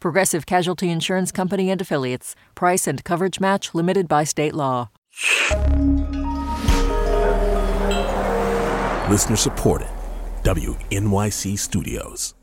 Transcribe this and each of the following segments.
Progressive Casualty Insurance Company and Affiliates. Price and coverage match limited by state law. Listener supported. WNYC Studios.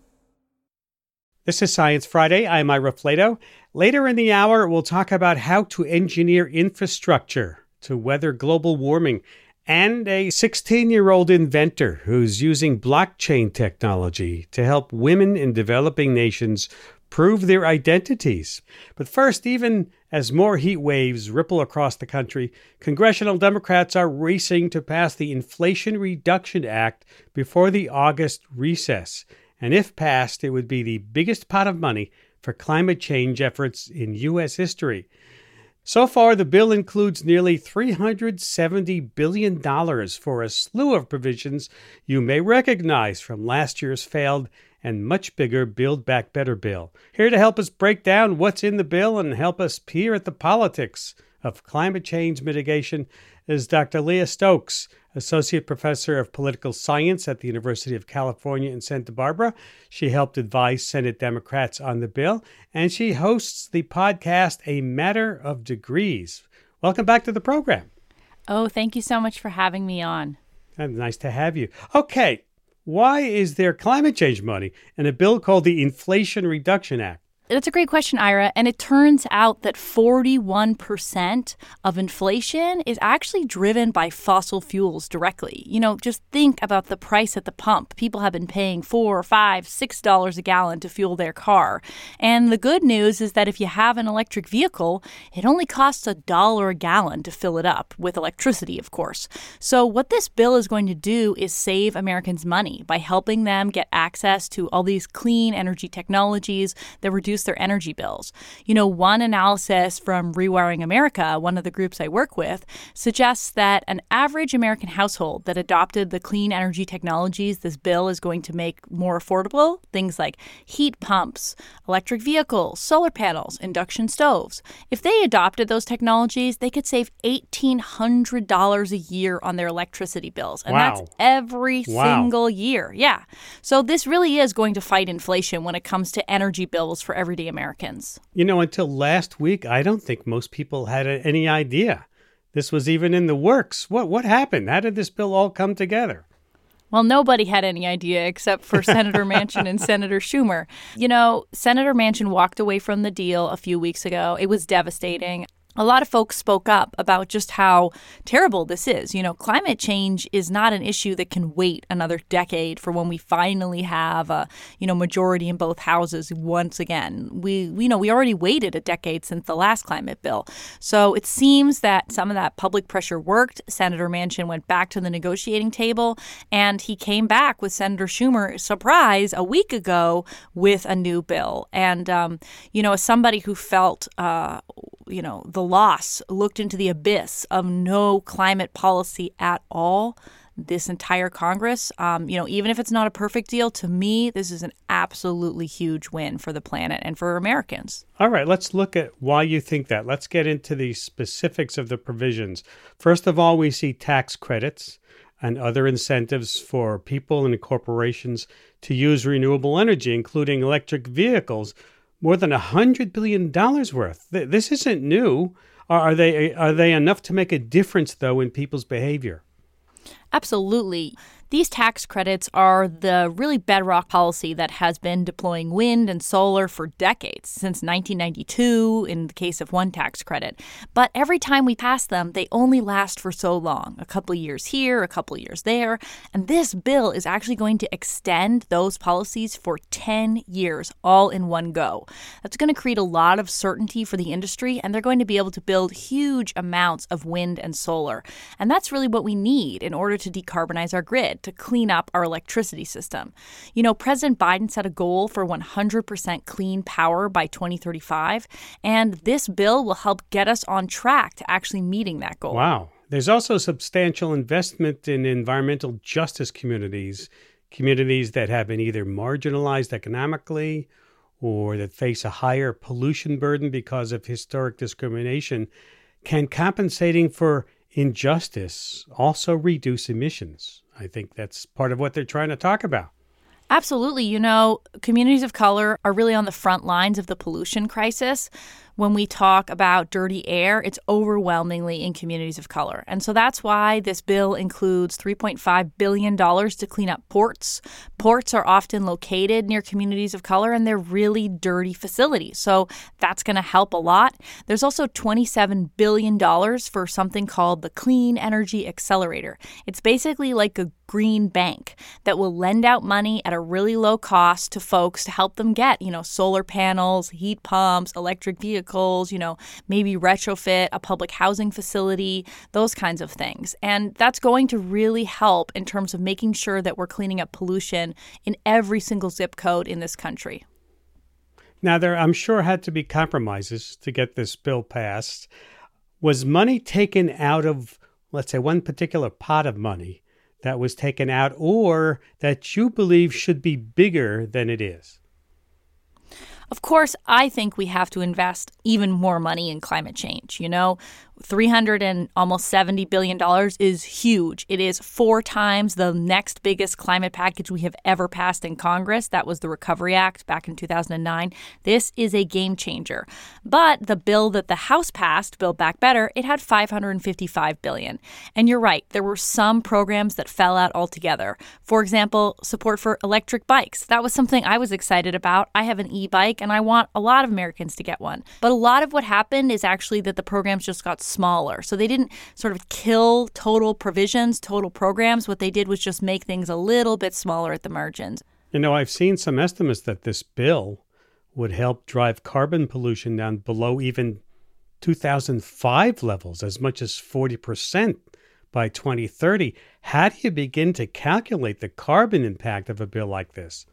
This is Science Friday. I'm Ira Flatow. Later in the hour, we'll talk about how to engineer infrastructure to weather global warming and a 16 year old inventor who's using blockchain technology to help women in developing nations prove their identities. But first, even as more heat waves ripple across the country, congressional Democrats are racing to pass the Inflation Reduction Act before the August recess. And if passed, it would be the biggest pot of money for climate change efforts in U.S. history. So far, the bill includes nearly $370 billion for a slew of provisions you may recognize from last year's failed and much bigger Build Back Better bill. Here to help us break down what's in the bill and help us peer at the politics of climate change mitigation is Dr. Leah Stokes, Associate Professor of Political Science at the University of California in Santa Barbara. She helped advise Senate Democrats on the bill, and she hosts the podcast A Matter of Degrees. Welcome back to the program. Oh, thank you so much for having me on. Uh, nice to have you. Okay, why is there climate change money and a bill called the Inflation Reduction Act? That's a great question, Ira. And it turns out that 41% of inflation is actually driven by fossil fuels directly. You know, just think about the price at the pump. People have been paying four, five, six dollars a gallon to fuel their car. And the good news is that if you have an electric vehicle, it only costs a dollar a gallon to fill it up, with electricity, of course. So, what this bill is going to do is save Americans money by helping them get access to all these clean energy technologies that reduce reduce their energy bills. You know, one analysis from Rewiring America, one of the groups I work with, suggests that an average American household that adopted the clean energy technologies this bill is going to make more affordable, things like heat pumps, electric vehicles, solar panels, induction stoves, if they adopted those technologies, they could save $1,800 a year on their electricity bills. And wow. that's every wow. single year. Yeah. So this really is going to fight inflation when it comes to energy bills for every everyday Americans. You know, until last week, I don't think most people had any idea this was even in the works. What what happened? How did this bill all come together? Well, nobody had any idea except for Senator Manchin and Senator Schumer. You know, Senator Manchin walked away from the deal a few weeks ago. It was devastating a lot of folks spoke up about just how terrible this is. You know, climate change is not an issue that can wait another decade for when we finally have a, you know, majority in both houses once again. We, you know, we already waited a decade since the last climate bill. So it seems that some of that public pressure worked. Senator Manchin went back to the negotiating table and he came back with Senator Schumer, surprise, a week ago with a new bill. And, um, you know, as somebody who felt, uh, you know, the loss, looked into the abyss of no climate policy at all this entire Congress. Um, you know, even if it's not a perfect deal, to me, this is an absolutely huge win for the planet and for Americans. All right, let's look at why you think that. Let's get into the specifics of the provisions. First of all, we see tax credits and other incentives for people and corporations to use renewable energy, including electric vehicles more than a hundred billion dollars worth. This isn't new. Are they are they enough to make a difference though in people's behavior? Absolutely. These tax credits are the really bedrock policy that has been deploying wind and solar for decades, since 1992 in the case of one tax credit. But every time we pass them, they only last for so long a couple years here, a couple years there. And this bill is actually going to extend those policies for 10 years, all in one go. That's going to create a lot of certainty for the industry, and they're going to be able to build huge amounts of wind and solar. And that's really what we need in order to decarbonize our grid. To clean up our electricity system. You know, President Biden set a goal for 100% clean power by 2035, and this bill will help get us on track to actually meeting that goal. Wow. There's also substantial investment in environmental justice communities, communities that have been either marginalized economically or that face a higher pollution burden because of historic discrimination. Can compensating for injustice also reduce emissions? I think that's part of what they're trying to talk about. Absolutely. You know, communities of color are really on the front lines of the pollution crisis when we talk about dirty air, it's overwhelmingly in communities of color. And so that's why this bill includes $3.5 billion to clean up ports. Ports are often located near communities of color and they're really dirty facilities. So that's going to help a lot. There's also $27 billion for something called the Clean Energy Accelerator. It's basically like a green bank that will lend out money at a really low cost to folks to help them get, you know, solar panels, heat pumps, electric vehicles vehicles, you know, maybe retrofit a public housing facility, those kinds of things. And that's going to really help in terms of making sure that we're cleaning up pollution in every single zip code in this country. Now, there, I'm sure, had to be compromises to get this bill passed. Was money taken out of, let's say, one particular pot of money that was taken out, or that you believe should be bigger than it is? Of course, I think we have to invest even more money in climate change. You know, 300 and almost 70 billion dollars is huge. It is four times the next biggest climate package we have ever passed in Congress. That was the Recovery Act back in 2009. This is a game changer. But the bill that the House passed, Build Back Better, it had 555 billion. And you're right, there were some programs that fell out altogether. For example, support for electric bikes. That was something I was excited about. I have an e-bike and I want a lot of Americans to get one. But a lot of what happened is actually that the programs just got smaller. So they didn't sort of kill total provisions, total programs. What they did was just make things a little bit smaller at the margins. You know, I've seen some estimates that this bill would help drive carbon pollution down below even 2005 levels, as much as 40% by 2030. How do you begin to calculate the carbon impact of a bill like this?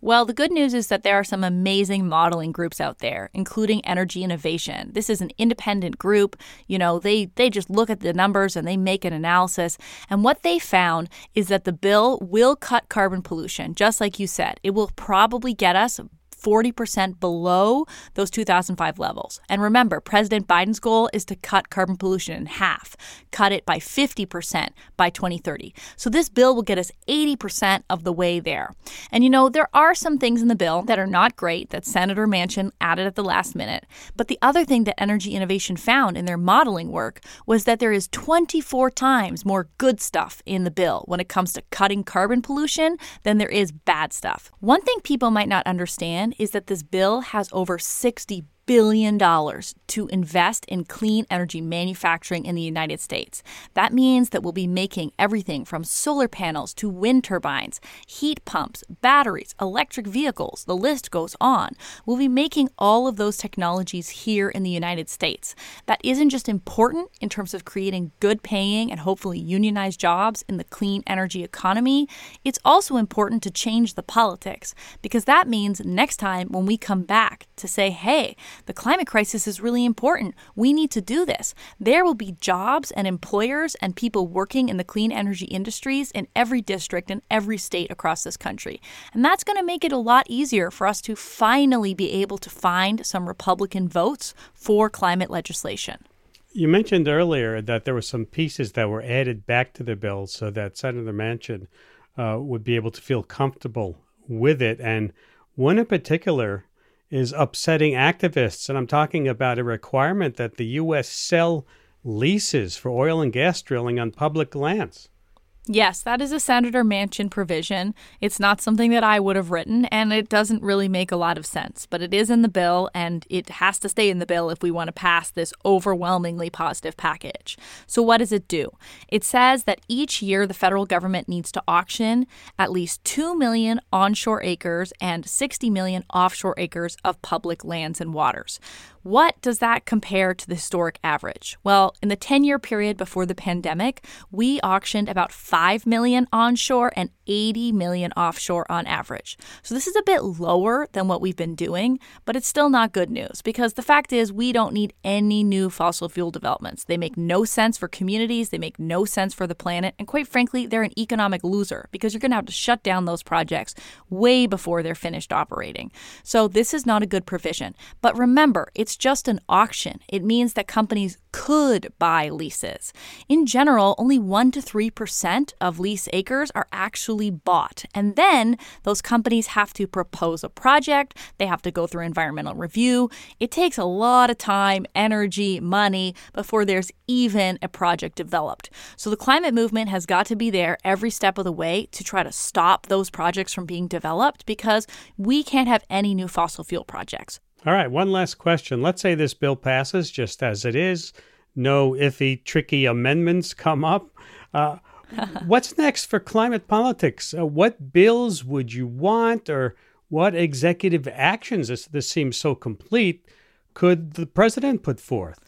Well, the good news is that there are some amazing modeling groups out there, including Energy Innovation. This is an independent group. You know, they they just look at the numbers and they make an analysis. And what they found is that the bill will cut carbon pollution, just like you said. It will probably get us 40% below those 2005 levels. And remember, President Biden's goal is to cut carbon pollution in half, cut it by 50% by 2030. So this bill will get us 80% of the way there. And you know, there are some things in the bill that are not great that Senator Manchin added at the last minute. But the other thing that Energy Innovation found in their modeling work was that there is 24 times more good stuff in the bill when it comes to cutting carbon pollution than there is bad stuff. One thing people might not understand is that this bill has over 60 billion dollars to invest in clean energy manufacturing in the United States. That means that we'll be making everything from solar panels to wind turbines, heat pumps, batteries, electric vehicles, the list goes on. We'll be making all of those technologies here in the United States. That isn't just important in terms of creating good paying and hopefully unionized jobs in the clean energy economy, it's also important to change the politics because that means next time when we come back to say, hey, the climate crisis is really important. We need to do this. There will be jobs and employers and people working in the clean energy industries in every district and every state across this country. And that's going to make it a lot easier for us to finally be able to find some Republican votes for climate legislation. You mentioned earlier that there were some pieces that were added back to the bill so that Senator Manchin uh, would be able to feel comfortable with it. And one in particular is upsetting activists. And I'm talking about a requirement that the U.S. sell leases for oil and gas drilling on public lands. Yes, that is a Senator Manchin provision. It's not something that I would have written, and it doesn't really make a lot of sense, but it is in the bill, and it has to stay in the bill if we want to pass this overwhelmingly positive package. So, what does it do? It says that each year the federal government needs to auction at least 2 million onshore acres and 60 million offshore acres of public lands and waters. What does that compare to the historic average? Well, in the 10 year period before the pandemic, we auctioned about 5 million onshore and 80 million offshore on average. So this is a bit lower than what we've been doing, but it's still not good news because the fact is we don't need any new fossil fuel developments. They make no sense for communities, they make no sense for the planet, and quite frankly, they're an economic loser because you're going to have to shut down those projects way before they're finished operating. So this is not a good provision. But remember, it's just an auction. It means that companies could buy leases. In general, only 1 to 3% of lease acres are actually bought. And then those companies have to propose a project, they have to go through environmental review. It takes a lot of time, energy, money before there's even a project developed. So the climate movement has got to be there every step of the way to try to stop those projects from being developed because we can't have any new fossil fuel projects. All right, one last question. Let's say this bill passes just as it is, no iffy, tricky amendments come up. Uh, what's next for climate politics? Uh, what bills would you want, or what executive actions, this, this seems so complete, could the president put forth?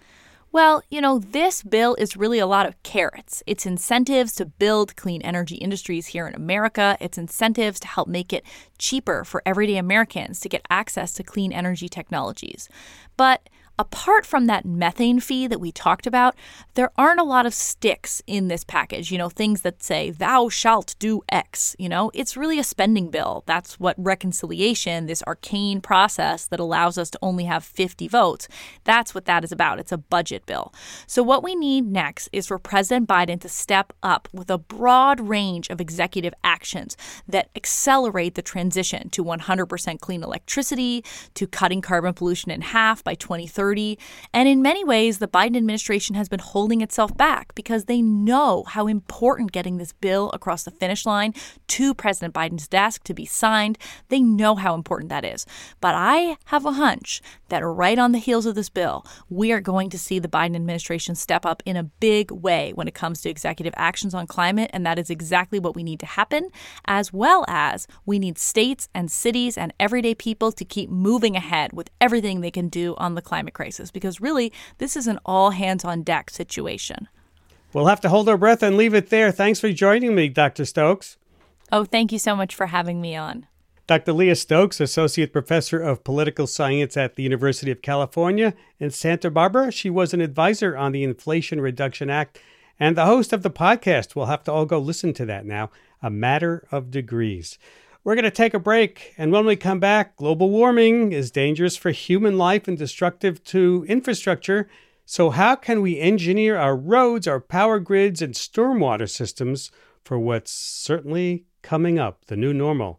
Well, you know, this bill is really a lot of carrots. It's incentives to build clean energy industries here in America. It's incentives to help make it cheaper for everyday Americans to get access to clean energy technologies. But apart from that methane fee that we talked about, there aren't a lot of sticks in this package, you know, things that say, thou shalt do X. You know, it's really a spending bill. That's what reconciliation, this arcane process that allows us to only have 50 votes, that's what that is about. It's a budget bill. So, what we need next is for President Biden to step up with a broad range of executive actions that accelerate the transition to 100% clean electricity, to cutting carbon pollution in half by 2030 30. And in many ways, the Biden administration has been holding itself back because they know how important getting this bill across the finish line to President Biden's desk to be signed. They know how important that is. But I have a hunch that right on the heels of this bill, we are going to see the Biden administration step up in a big way when it comes to executive actions on climate. And that is exactly what we need to happen, as well as we need states and cities and everyday people to keep moving ahead with everything they can do on the climate crisis because really, this is an all hands on deck situation. We'll have to hold our breath and leave it there. Thanks for joining me, Dr. Stokes. Oh, thank you so much for having me on. Dr. Leah Stokes, Associate Professor of Political Science at the University of California in Santa Barbara. She was an advisor on the Inflation Reduction Act and the host of the podcast. We'll have to all go listen to that now. A Matter of Degrees. We're going to take a break, and when we come back, global warming is dangerous for human life and destructive to infrastructure. So, how can we engineer our roads, our power grids, and stormwater systems for what's certainly coming up, the new normal?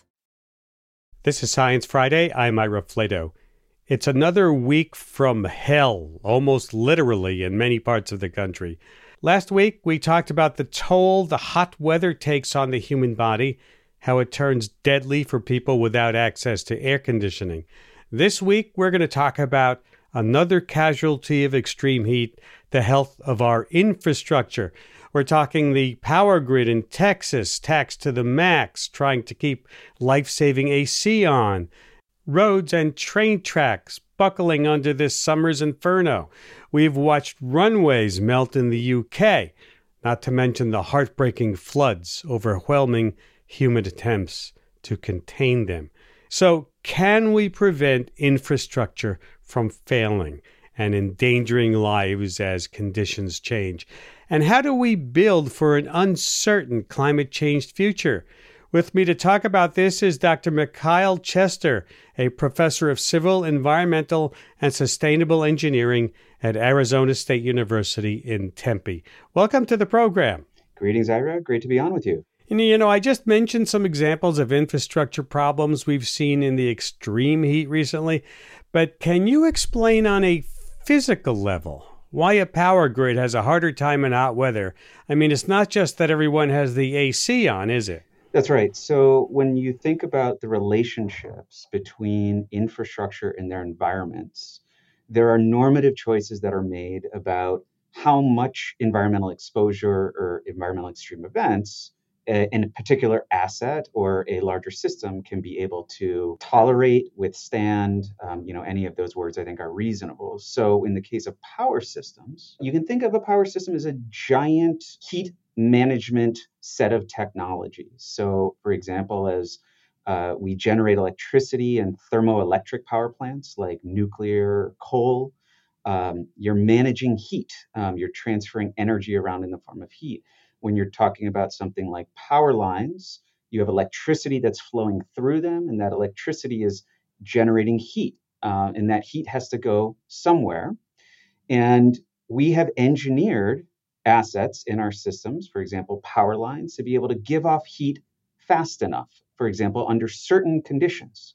This is Science Friday. I'm Ira Flatow. It's another week from hell, almost literally, in many parts of the country. Last week, we talked about the toll the hot weather takes on the human body, how it turns deadly for people without access to air conditioning. This week, we're going to talk about another casualty of extreme heat the health of our infrastructure. We're talking the power grid in Texas taxed to the max, trying to keep life saving AC on, roads and train tracks buckling under this summer's inferno. We've watched runways melt in the UK, not to mention the heartbreaking floods overwhelming human attempts to contain them. So, can we prevent infrastructure from failing and endangering lives as conditions change? And how do we build for an uncertain climate change future? With me to talk about this is Dr. Mikhail Chester, a professor of civil, environmental, and sustainable engineering at Arizona State University in Tempe. Welcome to the program. Greetings, Ira. Great to be on with you. And, you know, I just mentioned some examples of infrastructure problems we've seen in the extreme heat recently, But can you explain on a physical level why a power grid has a harder time in hot weather? I mean, it's not just that everyone has the AC on, is it? That's right. So when you think about the relationships between infrastructure and their environments, there are normative choices that are made about how much environmental exposure or environmental extreme events in a particular asset or a larger system can be able to tolerate, withstand, um, you know, any of those words I think are reasonable. So in the case of power systems, you can think of a power system as a giant heat management set of technologies. So for example, as uh, we generate electricity in thermoelectric power plants like nuclear, coal. Um, you're managing heat. Um, you're transferring energy around in the form of heat. When you're talking about something like power lines, you have electricity that's flowing through them, and that electricity is generating heat. Uh, and that heat has to go somewhere. And we have engineered assets in our systems, for example, power lines, to be able to give off heat fast enough for example, under certain conditions.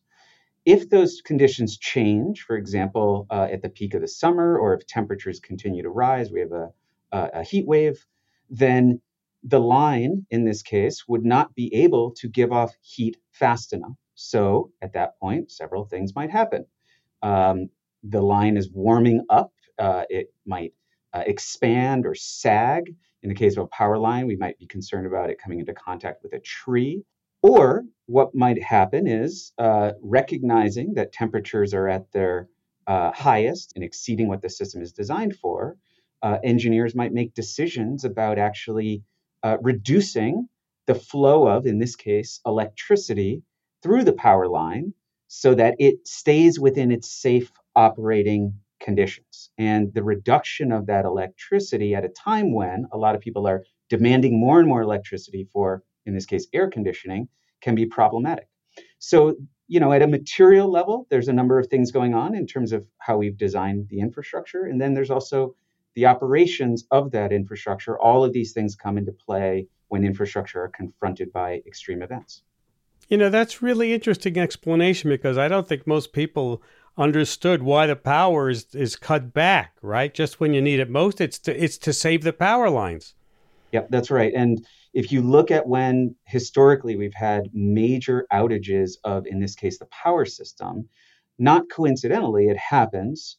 If those conditions change, for example, uh, at the peak of the summer, or if temperatures continue to rise, we have a, a, a heat wave, then the line in this case would not be able to give off heat fast enough. So at that point, several things might happen. Um, the line is warming up, uh, it might uh, expand or sag. In the case of a power line, we might be concerned about it coming into contact with a tree. Or what might happen is uh, recognizing that temperatures are at their uh, highest and exceeding what the system is designed for, uh, engineers might make decisions about actually uh, reducing the flow of, in this case, electricity through the power line so that it stays within its safe operating conditions. And the reduction of that electricity at a time when a lot of people are demanding more and more electricity for in this case, air conditioning, can be problematic. So, you know, at a material level, there's a number of things going on in terms of how we've designed the infrastructure. And then there's also the operations of that infrastructure. All of these things come into play when infrastructure are confronted by extreme events. You know, that's really interesting explanation because I don't think most people understood why the power is, is cut back, right? Just when you need it most, it's to it's to save the power lines. Yep, that's right. And if you look at when historically we've had major outages of, in this case, the power system, not coincidentally, it happens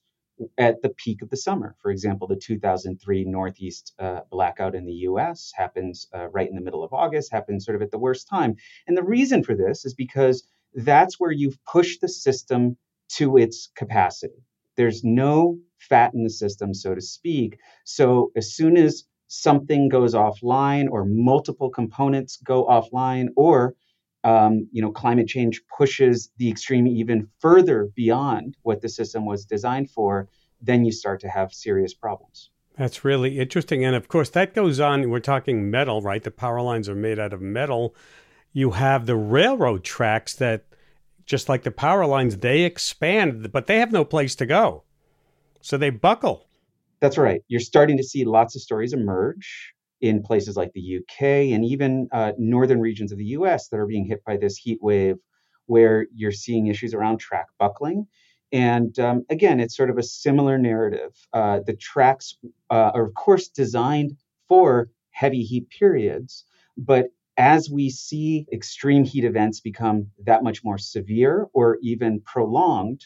at the peak of the summer. For example, the 2003 Northeast uh, blackout in the US happens uh, right in the middle of August, happens sort of at the worst time. And the reason for this is because that's where you've pushed the system to its capacity. There's no fat in the system, so to speak. So as soon as something goes offline or multiple components go offline or um, you know climate change pushes the extreme even further beyond what the system was designed for then you start to have serious problems. That's really interesting and of course that goes on we're talking metal right? The power lines are made out of metal. You have the railroad tracks that just like the power lines they expand but they have no place to go. So they buckle. That's right. You're starting to see lots of stories emerge in places like the UK and even uh, northern regions of the US that are being hit by this heat wave, where you're seeing issues around track buckling. And um, again, it's sort of a similar narrative. Uh, the tracks uh, are, of course, designed for heavy heat periods, but as we see extreme heat events become that much more severe or even prolonged,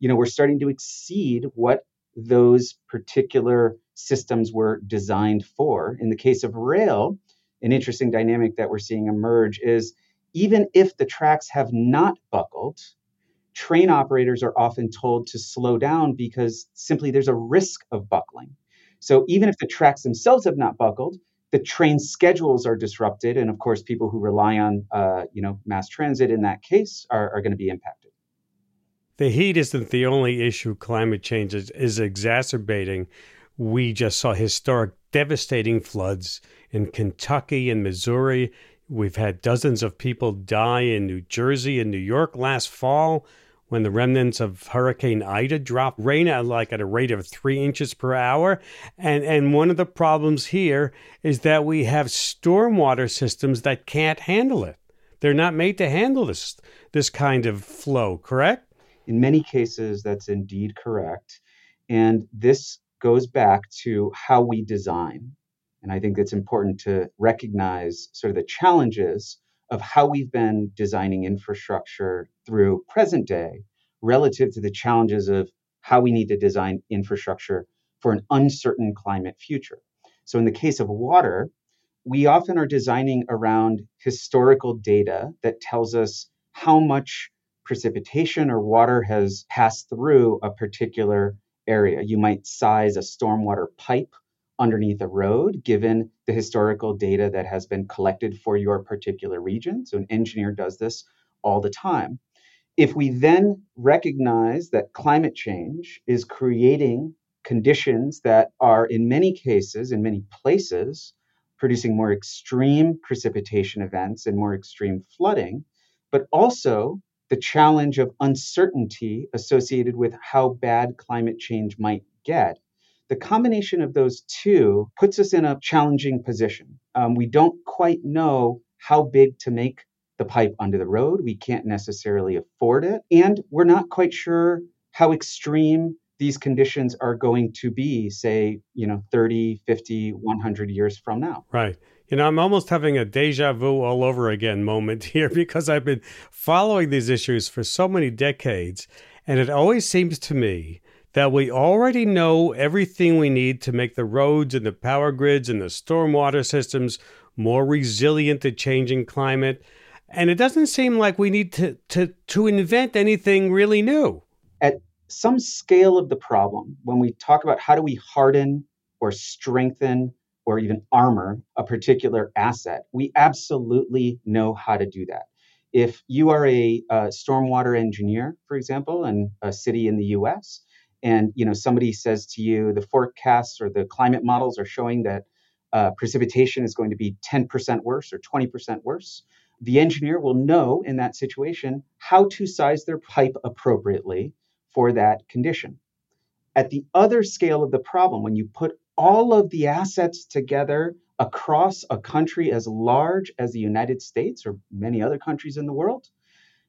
you know, we're starting to exceed what those particular systems were designed for. In the case of rail, an interesting dynamic that we're seeing emerge is even if the tracks have not buckled, train operators are often told to slow down because simply there's a risk of buckling. So even if the tracks themselves have not buckled, the train schedules are disrupted, and of course, people who rely on uh, you know mass transit in that case are, are going to be impacted the heat isn't the only issue climate change is, is exacerbating. We just saw historic, devastating floods in Kentucky and Missouri. We've had dozens of people die in New Jersey and New York last fall when the remnants of Hurricane Ida dropped rain at like at a rate of three inches per hour. And and one of the problems here is that we have stormwater systems that can't handle it. They're not made to handle this this kind of flow, correct? In many cases, that's indeed correct. And this goes back to how we design. And I think it's important to recognize sort of the challenges of how we've been designing infrastructure through present day relative to the challenges of how we need to design infrastructure for an uncertain climate future. So, in the case of water, we often are designing around historical data that tells us how much precipitation or water has passed through a particular area. You might size a stormwater pipe underneath a road given the historical data that has been collected for your particular region. So, an engineer does this all the time. If we then recognize that climate change is creating conditions that are, in many cases, in many places, producing more extreme precipitation events and more extreme flooding, but also the challenge of uncertainty associated with how bad climate change might get. The combination of those two puts us in a challenging position. Um, we don't quite know how big to make the pipe under the road. We can't necessarily afford it. And we're not quite sure how extreme these conditions are going to be, say, you know, 30, 50, 100 years from now. Right. You know, I'm almost having a deja vu all over again moment here because I've been following these issues for so many decades. And it always seems to me that we already know everything we need to make the roads and the power grids and the stormwater systems more resilient to changing climate. And it doesn't seem like we need to, to, to invent anything really new. At some scale of the problem, when we talk about how do we harden or strengthen or even armor a particular asset, we absolutely know how to do that. If you are a, a stormwater engineer, for example, in a city in the US, and you know somebody says to you the forecasts or the climate models are showing that uh, precipitation is going to be 10% worse or 20% worse the engineer will know in that situation how to size their pipe appropriately for that condition. At the other scale of the problem, when you put all of the assets together across a country as large as the United States or many other countries in the world,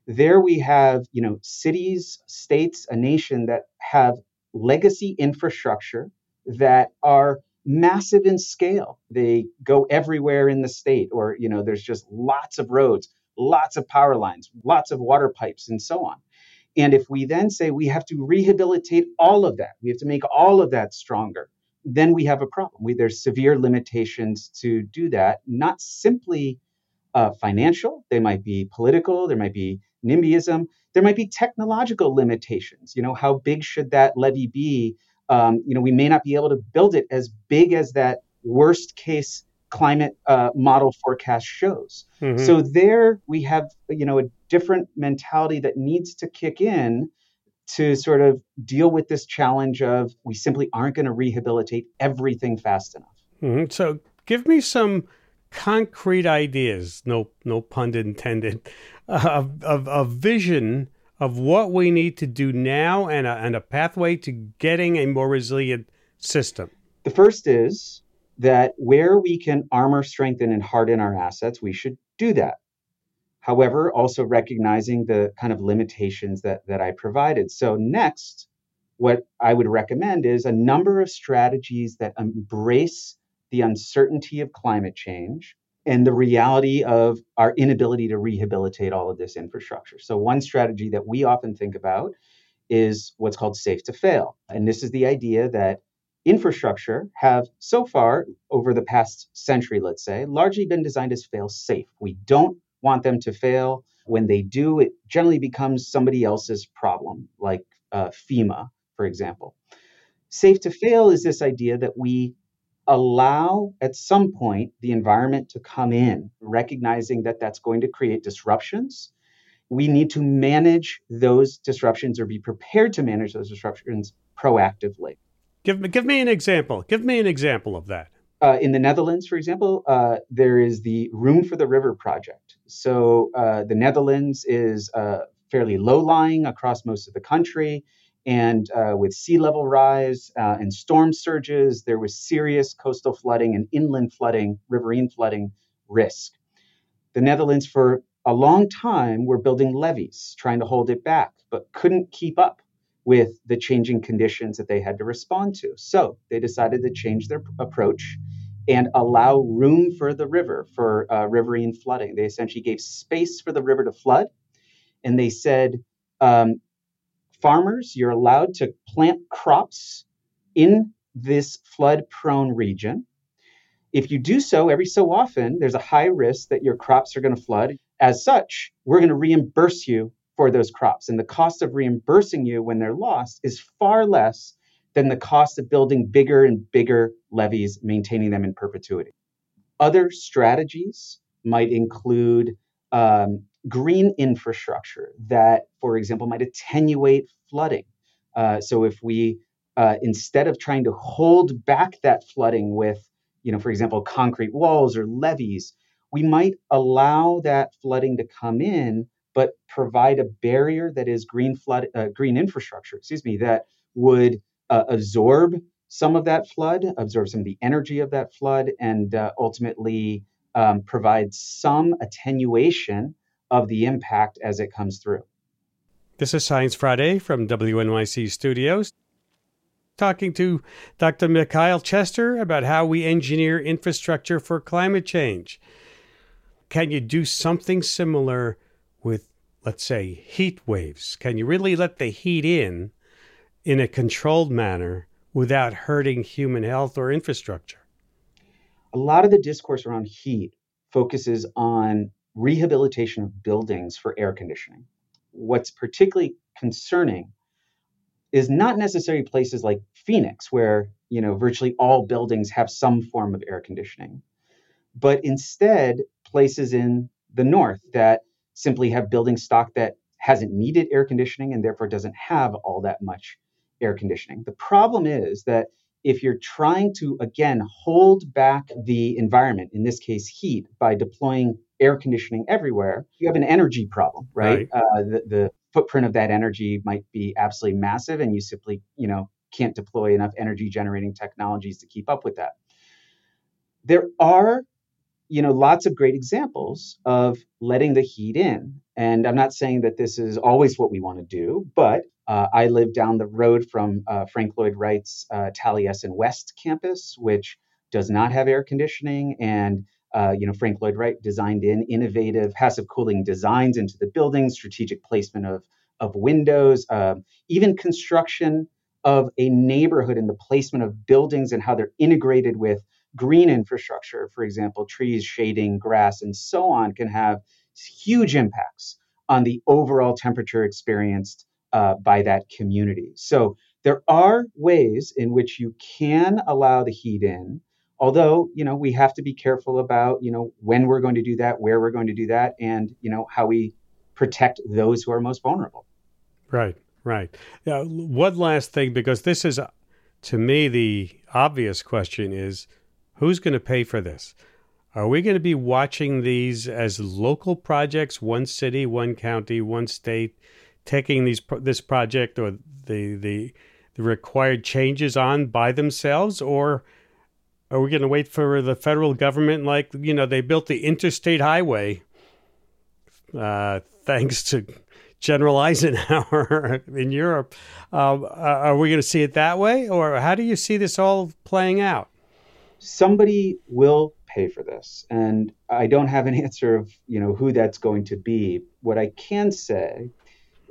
there we have, you know, cities, states, a nation that have legacy infrastructure that are massive in scale. They go everywhere in the state, or you know, there's just lots of roads, lots of power lines, lots of water pipes, and so on. And if we then say we have to rehabilitate all of that, we have to make all of that stronger, then we have a problem. We, there's severe limitations to do that, not simply uh, financial, they might be political, there might be NIMBYism, there might be technological limitations. You know, how big should that levee be um, you know, we may not be able to build it as big as that worst case climate uh, model forecast shows. Mm-hmm. So there we have, you know, a different mentality that needs to kick in to sort of deal with this challenge of we simply aren't going to rehabilitate everything fast enough. Mm-hmm. So give me some concrete ideas, no no pun intended, of, of, of vision of what we need to do now and a, and a pathway to getting a more resilient system? The first is that where we can armor, strengthen, and harden our assets, we should do that. However, also recognizing the kind of limitations that, that I provided. So, next, what I would recommend is a number of strategies that embrace the uncertainty of climate change and the reality of our inability to rehabilitate all of this infrastructure. So, one strategy that we often think about is what's called safe to fail. And this is the idea that infrastructure have so far over the past century, let's say, largely been designed as fail safe. We don't want them to fail. When they do, it generally becomes somebody else's problem, like uh, FEMA, for example. Safe to fail is this idea that we allow at some point the environment to come in, recognizing that that's going to create disruptions. We need to manage those disruptions or be prepared to manage those disruptions proactively. Give me, give me an example. Give me an example of that. Uh, in the Netherlands, for example, uh, there is the Room for the River project. So uh, the Netherlands is uh, fairly low lying across most of the country. And uh, with sea level rise uh, and storm surges, there was serious coastal flooding and inland flooding, riverine flooding risk. The Netherlands, for a long time were building levees, trying to hold it back, but couldn't keep up with the changing conditions that they had to respond to. So they decided to change their approach and allow room for the river for uh, riverine flooding. They essentially gave space for the river to flood, and they said, um, farmers, you're allowed to plant crops in this flood prone region. If you do so every so often, there's a high risk that your crops are going to flood. As such, we're going to reimburse you for those crops. And the cost of reimbursing you when they're lost is far less than the cost of building bigger and bigger levees, maintaining them in perpetuity. Other strategies might include um, green infrastructure that, for example, might attenuate flooding. Uh, so if we, uh, instead of trying to hold back that flooding with, you know, for example, concrete walls or levees, we might allow that flooding to come in, but provide a barrier that is green flood, uh, green infrastructure, excuse me, that would uh, absorb some of that flood, absorb some of the energy of that flood, and uh, ultimately um, provide some attenuation of the impact as it comes through. This is Science Friday from WNYC Studios. Talking to Dr. Mikhail Chester about how we engineer infrastructure for climate change. Can you do something similar with, let's say, heat waves? Can you really let the heat in in a controlled manner without hurting human health or infrastructure? A lot of the discourse around heat focuses on rehabilitation of buildings for air conditioning. What's particularly concerning is not necessarily places like Phoenix, where you know virtually all buildings have some form of air conditioning, but instead places in the north that simply have building stock that hasn't needed air conditioning and therefore doesn't have all that much air conditioning. The problem is that if you're trying to, again, hold back the environment, in this case, heat, by deploying air conditioning everywhere, you have an energy problem, right? right. Uh, the, the footprint of that energy might be absolutely massive, and you simply, you know, can't deploy enough energy generating technologies to keep up with that. There are you know, lots of great examples of letting the heat in. And I'm not saying that this is always what we want to do, but uh, I live down the road from uh, Frank Lloyd Wright's uh, Taliesin West campus, which does not have air conditioning. And, uh, you know, Frank Lloyd Wright designed in innovative passive cooling designs into the building, strategic placement of, of windows, um, even construction of a neighborhood and the placement of buildings and how they're integrated with green infrastructure, for example, trees, shading, grass, and so on, can have huge impacts on the overall temperature experienced uh, by that community. So there are ways in which you can allow the heat in, although you know we have to be careful about you know when we're going to do that, where we're going to do that, and you know how we protect those who are most vulnerable. Right, right. One last thing, because this is, to me, the obvious question is Who's going to pay for this? Are we going to be watching these as local projects, one city, one county, one state, taking these this project or the the, the required changes on by themselves, or are we going to wait for the federal government? Like you know, they built the interstate highway, uh, thanks to General Eisenhower in Europe. Uh, are we going to see it that way, or how do you see this all playing out? somebody will pay for this and i don't have an answer of you know who that's going to be what i can say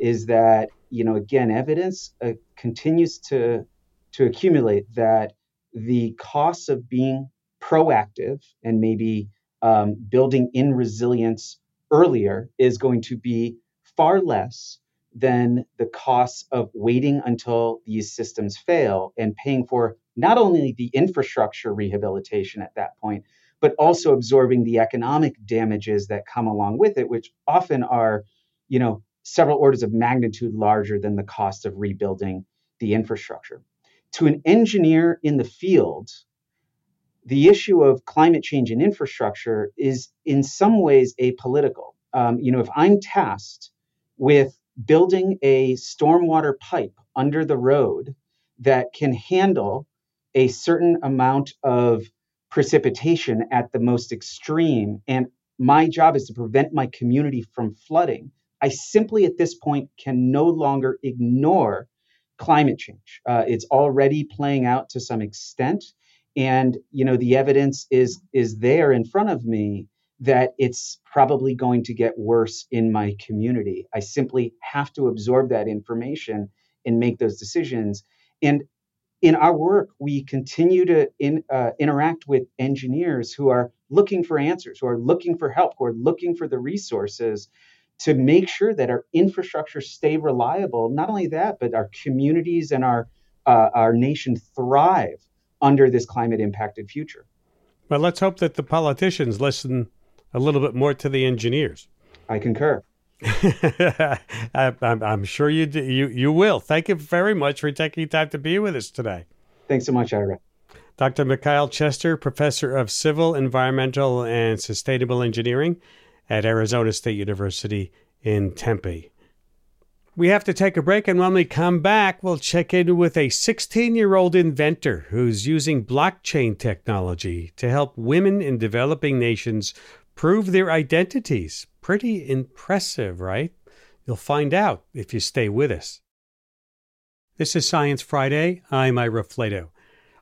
is that you know again evidence uh, continues to to accumulate that the costs of being proactive and maybe um, building in resilience earlier is going to be far less than the costs of waiting until these systems fail and paying for not only the infrastructure rehabilitation at that point, but also absorbing the economic damages that come along with it, which often are, you know, several orders of magnitude larger than the cost of rebuilding the infrastructure. To an engineer in the field, the issue of climate change and infrastructure is in some ways apolitical. Um, you know, if I'm tasked with building a stormwater pipe under the road that can handle a certain amount of precipitation at the most extreme and my job is to prevent my community from flooding, I simply at this point can no longer ignore climate change. Uh, it's already playing out to some extent, and you know the evidence is is there in front of me that it's probably going to get worse in my community. I simply have to absorb that information and make those decisions. And in our work, we continue to in, uh, interact with engineers who are looking for answers, who are looking for help, who are looking for the resources to make sure that our infrastructure stay reliable. Not only that, but our communities and our uh, our nation thrive under this climate impacted future. Well, let's hope that the politicians listen a little bit more to the engineers. I concur. I, am sure you, do, you you will. Thank you very much for taking time to be with us today. Thanks so much, Ira. Dr. Mikhail Chester, professor of civil, environmental, and sustainable engineering at Arizona State University in Tempe. We have to take a break, and when we come back, we'll check in with a 16 year old inventor who's using blockchain technology to help women in developing nations prove their identities. Pretty impressive, right? You'll find out if you stay with us. This is Science Friday. I'm Ira Flatow.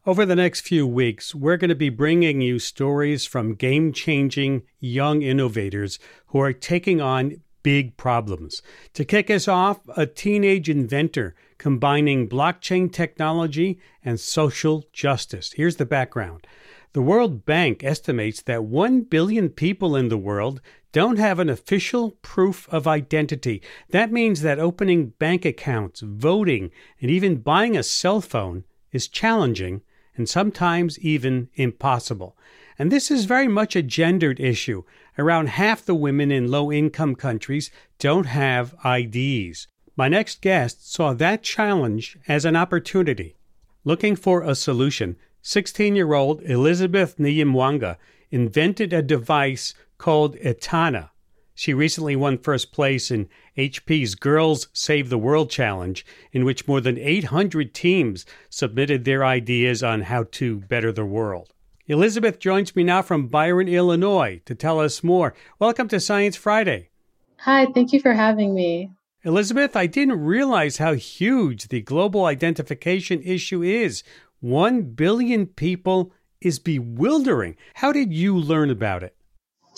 Over the next few weeks, we're going to be bringing you stories from game changing young innovators who are taking on big problems. To kick us off, a teenage inventor combining blockchain technology and social justice. Here's the background. The World Bank estimates that 1 billion people in the world don't have an official proof of identity. That means that opening bank accounts, voting, and even buying a cell phone is challenging and sometimes even impossible. And this is very much a gendered issue. Around half the women in low income countries don't have IDs. My next guest saw that challenge as an opportunity. Looking for a solution, 16 year old Elizabeth Nyimwanga invented a device called Etana. She recently won first place in HP's Girls Save the World Challenge, in which more than 800 teams submitted their ideas on how to better the world. Elizabeth joins me now from Byron, Illinois, to tell us more. Welcome to Science Friday. Hi, thank you for having me. Elizabeth, I didn't realize how huge the global identification issue is. One billion people is bewildering. How did you learn about it?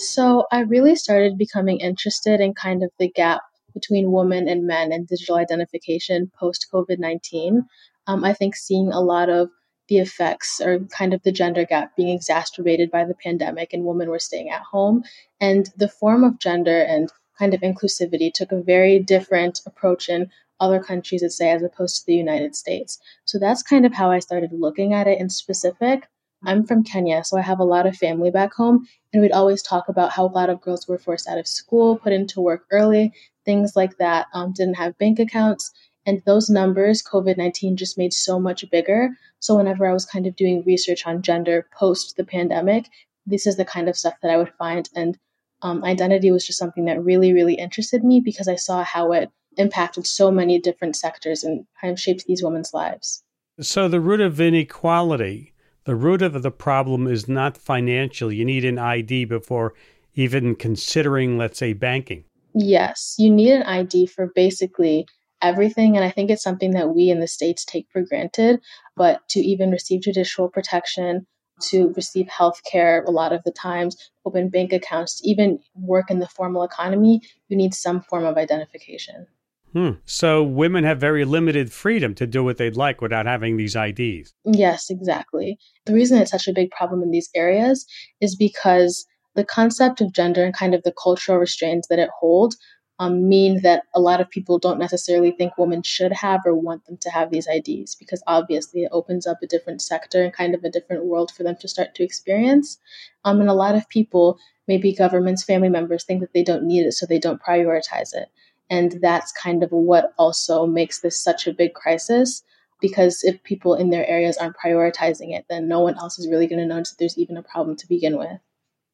So, I really started becoming interested in kind of the gap between women and men and digital identification post COVID 19. Um, I think seeing a lot of the effects or kind of the gender gap being exacerbated by the pandemic and women were staying at home. And the form of gender and kind of inclusivity took a very different approach in other countries, let's say, as opposed to the United States. So that's kind of how I started looking at it in specific. I'm from Kenya, so I have a lot of family back home, and we'd always talk about how a lot of girls were forced out of school, put into work early, things like that, um, didn't have bank accounts. And those numbers, COVID 19 just made so much bigger. So, whenever I was kind of doing research on gender post the pandemic, this is the kind of stuff that I would find. And um, identity was just something that really, really interested me because I saw how it impacted so many different sectors and kind of shaped these women's lives. So, the root of inequality, the root of the problem is not financial. You need an ID before even considering, let's say, banking. Yes, you need an ID for basically everything. And I think it's something that we in the States take for granted. But to even receive judicial protection, to receive health care a lot of the times, open bank accounts, even work in the formal economy, you need some form of identification. Hmm. So women have very limited freedom to do what they'd like without having these IDs. Yes, exactly. The reason it's such a big problem in these areas is because the concept of gender and kind of the cultural restraints that it holds um, mean that a lot of people don't necessarily think women should have or want them to have these IDs because obviously it opens up a different sector and kind of a different world for them to start to experience. Um, and a lot of people, maybe governments, family members, think that they don't need it, so they don't prioritize it. And that's kind of what also makes this such a big crisis because if people in their areas aren't prioritizing it, then no one else is really going to notice that there's even a problem to begin with.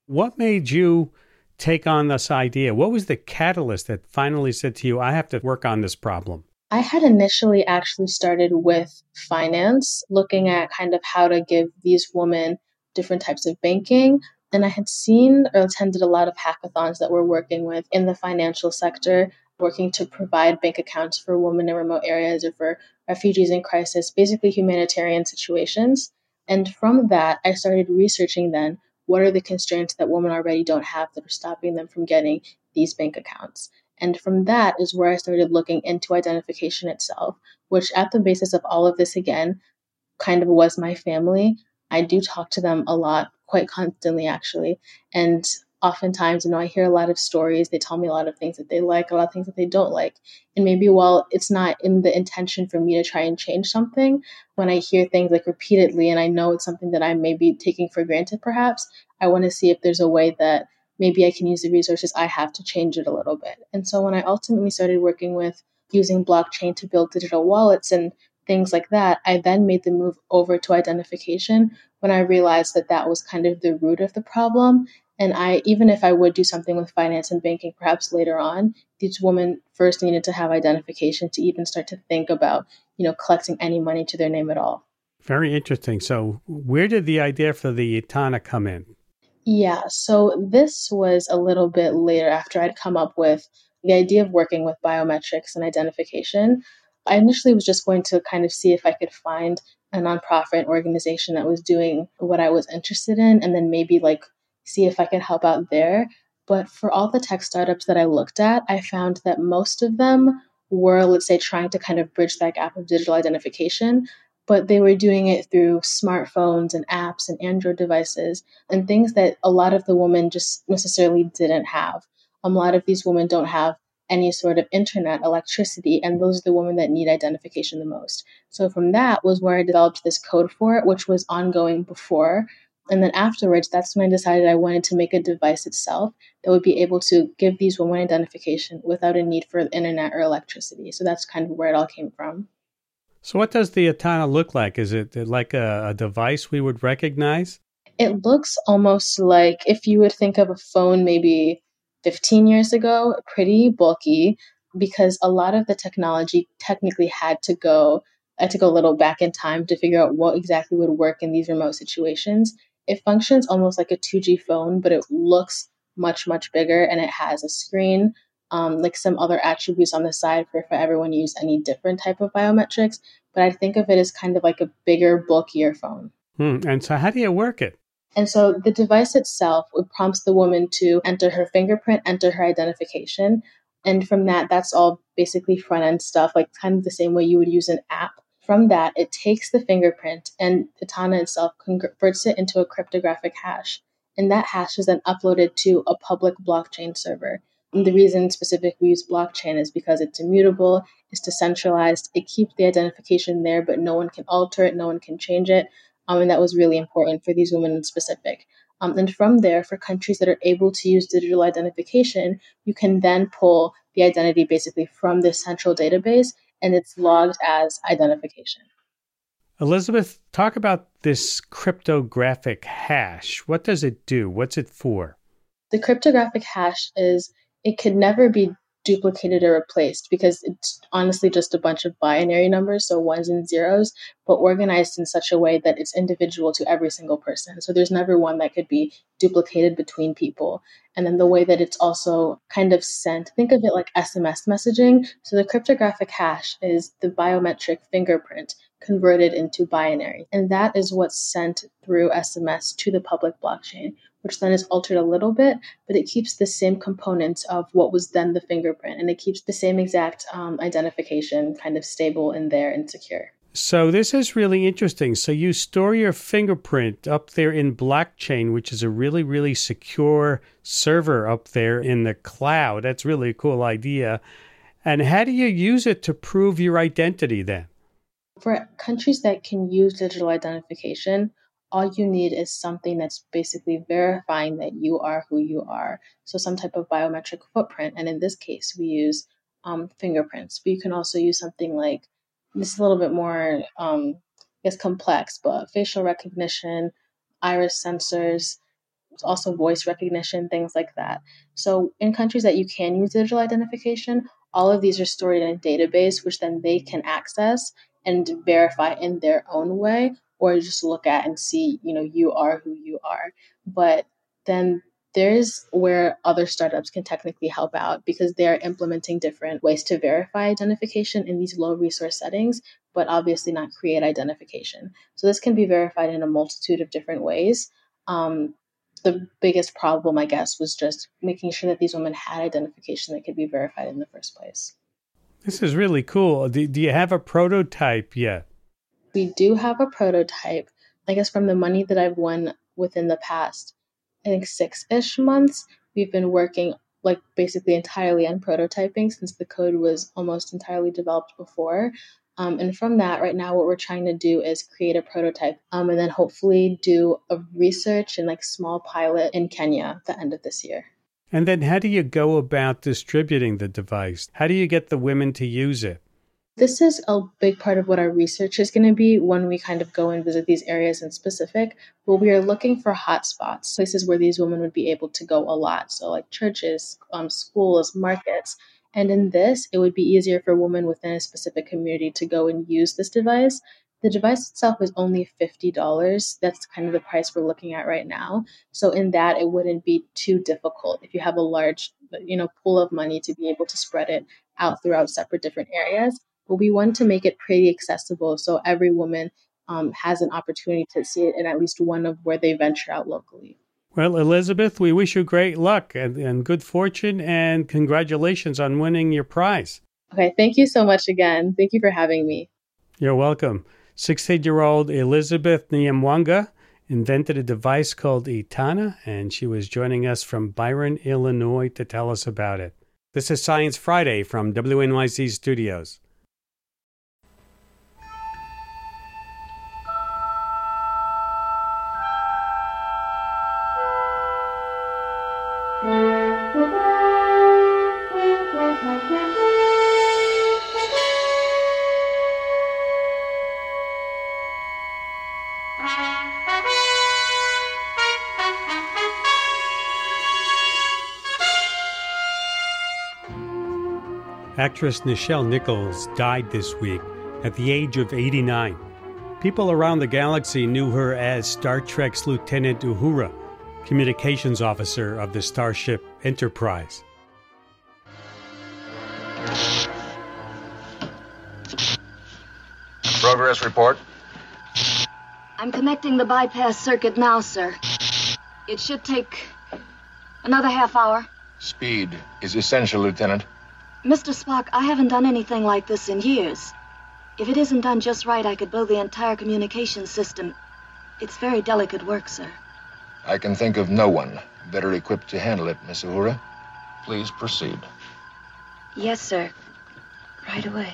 What made you take on this idea? What was the catalyst that finally said to you, I have to work on this problem? I had initially actually started with finance, looking at kind of how to give these women different types of banking, And I had seen or attended a lot of hackathons that were working with in the financial sector, working to provide bank accounts for women in remote areas or for refugees in crisis, basically humanitarian situations. And from that, I started researching then what are the constraints that women already don't have that are stopping them from getting these bank accounts. And from that is where I started looking into identification itself, which at the basis of all of this, again, kind of was my family. I do talk to them a lot, quite constantly, actually. And oftentimes, you know, I hear a lot of stories. They tell me a lot of things that they like, a lot of things that they don't like. And maybe while it's not in the intention for me to try and change something, when I hear things like repeatedly and I know it's something that I may be taking for granted, perhaps, I want to see if there's a way that maybe I can use the resources I have to change it a little bit. And so when I ultimately started working with using blockchain to build digital wallets and things like that, I then made the move over to identification when I realized that that was kind of the root of the problem. And I, even if I would do something with finance and banking perhaps later on, these women first needed to have identification to even start to think about, you know, collecting any money to their name at all. Very interesting. So, where did the idea for the Etana come in? Yeah, so this was a little bit later after I'd come up with the idea of working with biometrics and identification. I initially was just going to kind of see if I could find a nonprofit organization that was doing what I was interested in and then maybe like see if I could help out there. But for all the tech startups that I looked at, I found that most of them were, let's say, trying to kind of bridge that gap of digital identification, but they were doing it through smartphones and apps and Android devices and things that a lot of the women just necessarily didn't have. Um, a lot of these women don't have any sort of internet, electricity, and those are the women that need identification the most. So from that was where I developed this code for it, which was ongoing before. And then afterwards, that's when I decided I wanted to make a device itself that would be able to give these women identification without a need for internet or electricity. So that's kind of where it all came from. So, what does the Etana look like? Is it like a, a device we would recognize? It looks almost like if you would think of a phone maybe 15 years ago, pretty bulky because a lot of the technology technically had to go had to go a little back in time to figure out what exactly would work in these remote situations. It functions almost like a 2G phone, but it looks much, much bigger and it has a screen, um, like some other attributes on the side for if everyone use any different type of biometrics. But I think of it as kind of like a bigger, bulkier phone. Hmm. And so, how do you work it? And so the device itself would prompt the woman to enter her fingerprint, enter her identification. And from that, that's all basically front end stuff, like kind of the same way you would use an app. From that, it takes the fingerprint and Etana itself converts it into a cryptographic hash. And that hash is then uploaded to a public blockchain server. And the reason specific we use blockchain is because it's immutable, it's decentralized, it keeps the identification there, but no one can alter it, no one can change it. Um, and that was really important for these women in specific. Um, and from there, for countries that are able to use digital identification, you can then pull the identity basically from this central database and it's logged as identification. Elizabeth, talk about this cryptographic hash. What does it do? What's it for? The cryptographic hash is, it could never be duplicated or replaced because it's honestly just a bunch of binary numbers, so ones and zeros, but organized in such a way that it's individual to every single person. So there's never one that could be duplicated between people. And then the way that it's also kind of sent, think of it like SMS messaging. So the cryptographic hash is the biometric fingerprint converted into binary. And that is what's sent through SMS to the public blockchain which then is altered a little bit, but it keeps the same components of what was then the fingerprint, and it keeps the same exact um, identification kind of stable in there and secure. So this is really interesting. So you store your fingerprint up there in blockchain, which is a really, really secure server up there in the cloud. That's really a cool idea. And how do you use it to prove your identity then? For countries that can use digital identification, all you need is something that's basically verifying that you are who you are. So, some type of biometric footprint. And in this case, we use um, fingerprints, but you can also use something like this is a little bit more, um, I guess, complex, but facial recognition, iris sensors, also voice recognition, things like that. So, in countries that you can use digital identification, all of these are stored in a database, which then they can access and verify in their own way or just look at and see, you know, you are who you are. But then there's where other startups can technically help out because they're implementing different ways to verify identification in these low resource settings, but obviously not create identification. So this can be verified in a multitude of different ways. Um, the biggest problem, I guess, was just making sure that these women had identification that could be verified in the first place. This is really cool. Do, do you have a prototype yet? We do have a prototype. I guess from the money that I've won within the past, I think six ish months, we've been working like basically entirely on prototyping since the code was almost entirely developed before. Um, and from that, right now, what we're trying to do is create a prototype um, and then hopefully do a research and like small pilot in Kenya at the end of this year. And then how do you go about distributing the device? How do you get the women to use it? This is a big part of what our research is going to be when we kind of go and visit these areas in specific. But we are looking for hotspots, places where these women would be able to go a lot. So, like churches, um, schools, markets. And in this, it would be easier for women within a specific community to go and use this device. The device itself is only $50. That's kind of the price we're looking at right now. So in that, it wouldn't be too difficult if you have a large, you know, pool of money to be able to spread it out throughout separate different areas. But we want to make it pretty accessible so every woman um, has an opportunity to see it in at least one of where they venture out locally. Well, Elizabeth, we wish you great luck and, and good fortune and congratulations on winning your prize. Okay, thank you so much again. Thank you for having me. You're welcome. 16 year old Elizabeth Nyamwanga invented a device called Etana, and she was joining us from Byron, Illinois to tell us about it. This is Science Friday from WNYC Studios. Actress Nichelle Nichols died this week at the age of 89. People around the galaxy knew her as Star Trek's Lieutenant Uhura, communications officer of the Starship Enterprise. Progress report. I'm connecting the bypass circuit now, sir. It should take another half hour. Speed is essential, Lieutenant. Mr. Spock, I haven't done anything like this in years. If it isn't done just right, I could blow the entire communication system. It's very delicate work, sir. I can think of no one better equipped to handle it, Miss Uhura. Please proceed. Yes, sir. Right away.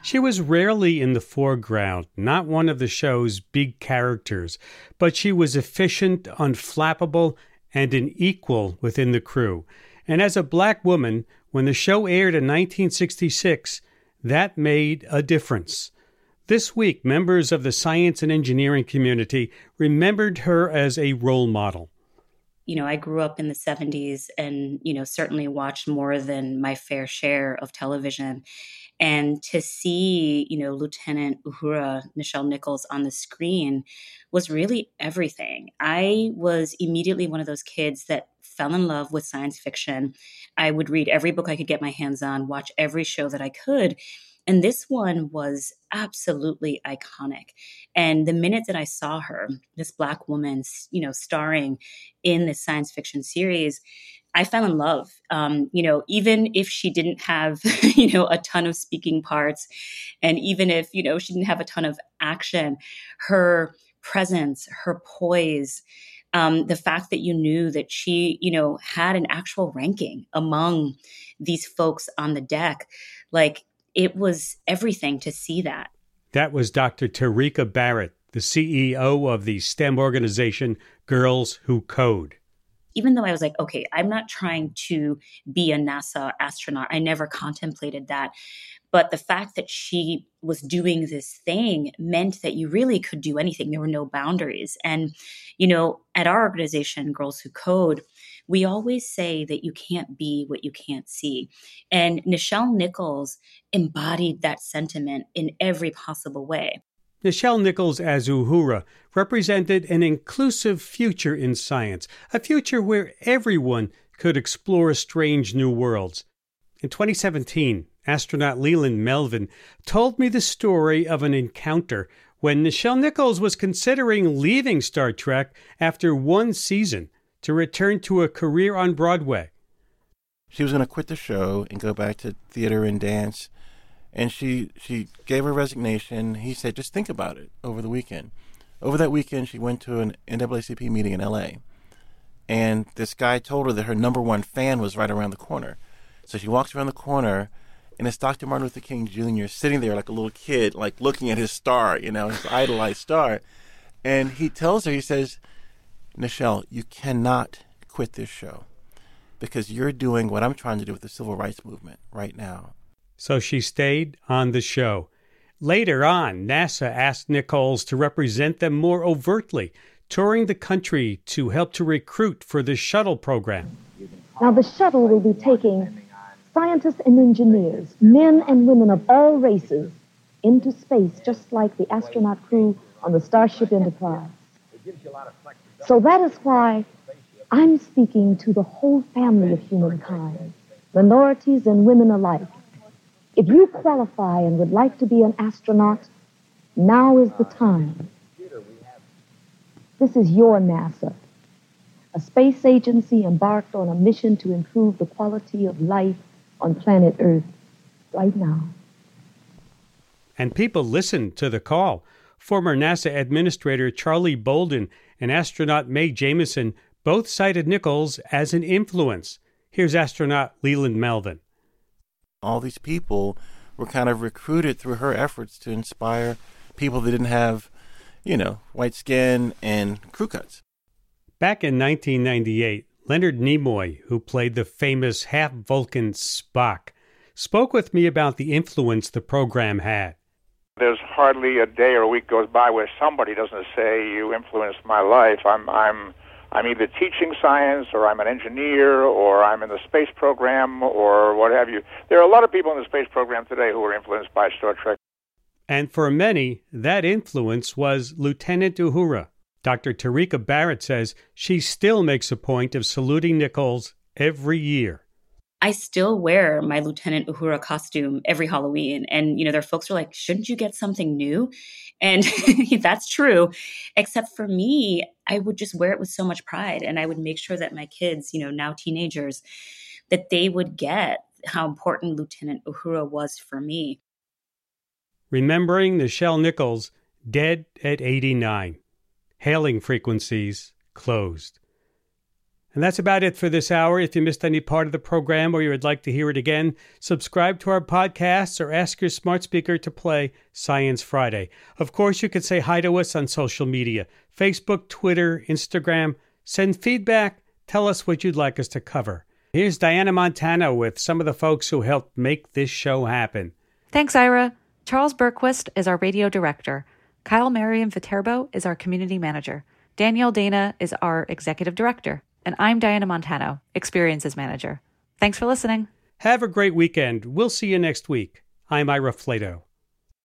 She was rarely in the foreground, not one of the show's big characters, but she was efficient, unflappable, and an equal within the crew. And as a black woman, when the show aired in 1966, that made a difference. This week, members of the science and engineering community remembered her as a role model. You know, I grew up in the 70s and, you know, certainly watched more than my fair share of television. And to see, you know, Lieutenant Uhura, Nichelle Nichols on the screen was really everything. I was immediately one of those kids that fell in love with science fiction. I would read every book I could get my hands on, watch every show that I could. And this one was absolutely iconic. And the minute that I saw her, this black woman, you know, starring in this science fiction series, I fell in love. Um, you know, even if she didn't have, you know, a ton of speaking parts, and even if, you know, she didn't have a ton of action, her presence, her poise, um, the fact that you knew that she, you know, had an actual ranking among these folks on the deck, like it was everything to see that. That was Dr. Tarika Barrett, the CEO of the STEM organization Girls Who Code even though I was like, okay, I'm not trying to be a NASA astronaut, I never contemplated that. But the fact that she was doing this thing meant that you really could do anything. There were no boundaries. And, you know, at our organization, Girls Who Code, we always say that you can't be what you can't see. And Nichelle Nichols embodied that sentiment in every possible way. Nichelle Nichols as Uhura represented an inclusive future in science, a future where everyone could explore strange new worlds. In 2017, astronaut Leland Melvin told me the story of an encounter when Nichelle Nichols was considering leaving Star Trek after one season to return to a career on Broadway. She was going to quit the show and go back to theater and dance and she she gave her resignation. He said, just think about it over the weekend. Over that weekend, she went to an NAACP meeting in L.A. And this guy told her that her number one fan was right around the corner. So she walks around the corner, and it's Dr. Martin Luther King Jr. sitting there like a little kid, like looking at his star, you know, his idolized star. And he tells her, he says, Nichelle, you cannot quit this show because you're doing what I'm trying to do with the civil rights movement right now so she stayed on the show. Later on, NASA asked Nichols to represent them more overtly, touring the country to help to recruit for the shuttle program. Now, the shuttle will be taking scientists and engineers, men and women of all races, into space, just like the astronaut crew on the Starship Enterprise. So that is why I'm speaking to the whole family of humankind, minorities and women alike. If you qualify and would like to be an astronaut, now is the time. This is your NASA, a space agency embarked on a mission to improve the quality of life on planet Earth right now. And people listened to the call. Former NASA Administrator Charlie Bolden and astronaut Mae Jemison both cited Nichols as an influence. Here's astronaut Leland Melvin all these people were kind of recruited through her efforts to inspire people that didn't have, you know, white skin and crew cuts. Back in 1998, Leonard Nimoy, who played the famous half Vulcan Spock, spoke with me about the influence the program had. There's hardly a day or a week goes by where somebody doesn't say you influenced my life. I'm I'm I'm either teaching science or I'm an engineer or I'm in the space program or what have you. There are a lot of people in the space program today who are influenced by Star Trek. And for many, that influence was Lieutenant Uhura. Dr. Tarika Barrett says she still makes a point of saluting Nichols every year. I still wear my Lieutenant Uhura costume every Halloween. And, you know, their folks are like, shouldn't you get something new? And that's true. Except for me, I would just wear it with so much pride. And I would make sure that my kids, you know, now teenagers, that they would get how important Lieutenant Uhura was for me. Remembering Nichelle Nichols, dead at 89. Hailing frequencies closed. And that's about it for this hour. If you missed any part of the program or you would like to hear it again, subscribe to our podcasts or ask your smart speaker to play Science Friday. Of course, you can say hi to us on social media Facebook, Twitter, Instagram. Send feedback. Tell us what you'd like us to cover. Here's Diana Montano with some of the folks who helped make this show happen. Thanks, Ira. Charles Bergquist is our radio director. Kyle Marian Viterbo is our community manager. Danielle Dana is our executive director. And I'm Diana Montano, Experiences Manager. Thanks for listening. Have a great weekend. We'll see you next week. I'm Ira Flatow.